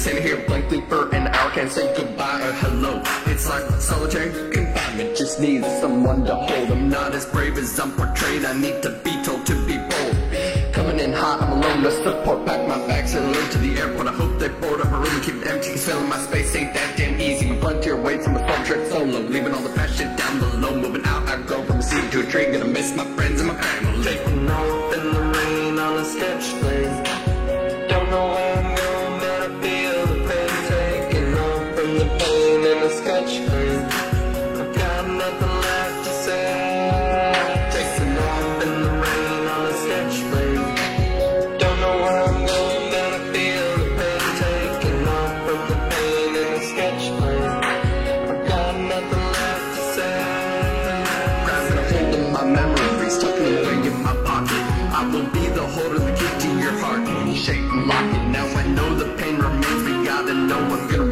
sit here blankly for an hour, can't say goodbye or hello. It's like solitary confinement, just needs someone to hold. I'm not as brave as I'm portrayed, I need to be told to be bold. Coming in hot, I'm alone, no support, pack my bags and leave to the airport. I hope they board up a room and keep it empty, cause filling my space ain't that damn easy. My frontier away from a phone trip solo, leaving all the past shit down below. Moving out, I go from a seed to a tree, gonna miss my friends and my family. Taking off in the rain on a sketch plane. I've got nothing left to say. Taking off in the rain on a sketch plane. Don't know where I'm going, but I feel the pain taking off from the pain in a sketch plane. I've got nothing left to say. Grabbing a hold of my memories, tucking away in my pocket. I will be the holder, the key to your heart. Shape and lock it. Now I know the pain remains, but gotta know I'm gonna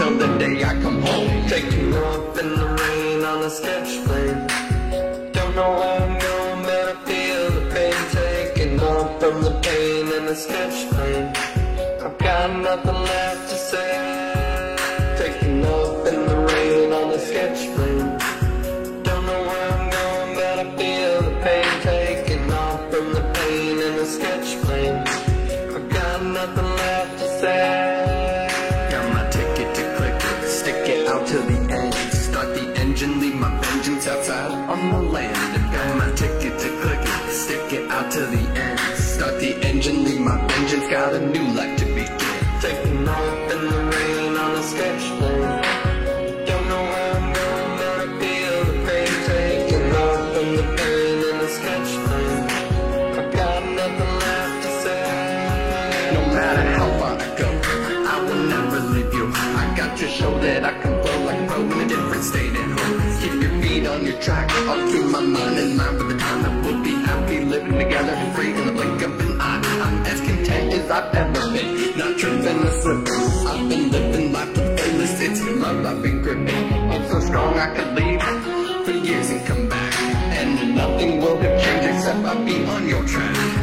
until the day I come home. Taking off in the rain on a sketch plane. Don't know where I'm going, but I feel the pain taking off from the pain in a sketch plane. I've got nothing left to say. Taking off in the rain on a sketch plane. Don't know where I'm going, but I feel the pain taking off from the pain in a sketch plane. I've got nothing left to say. To the end. Start the engine, leave my vengeance outside on the land. Got my ticket to click it, stick it out to the end. Start the engine, leave my vengeance, got a new life to begin. Taking off in the rain on a sketch plane. Don't know I'm but I feel the pain the pain in sketch plane. I've got nothing left to say. No matter how far I go, I will never leave you. I got to show that I can in a at home. Keep your feet on your track, I'll keep my mind in line for the time that we'll be happy living together, and free in the blink of an eye. I'm as content as I've ever been, not tripping or slipping. I've been living life to the fullest, it's love I've been gripping. I'm so strong I could leave for years and come back, and nothing will have changed except I'll be on your track.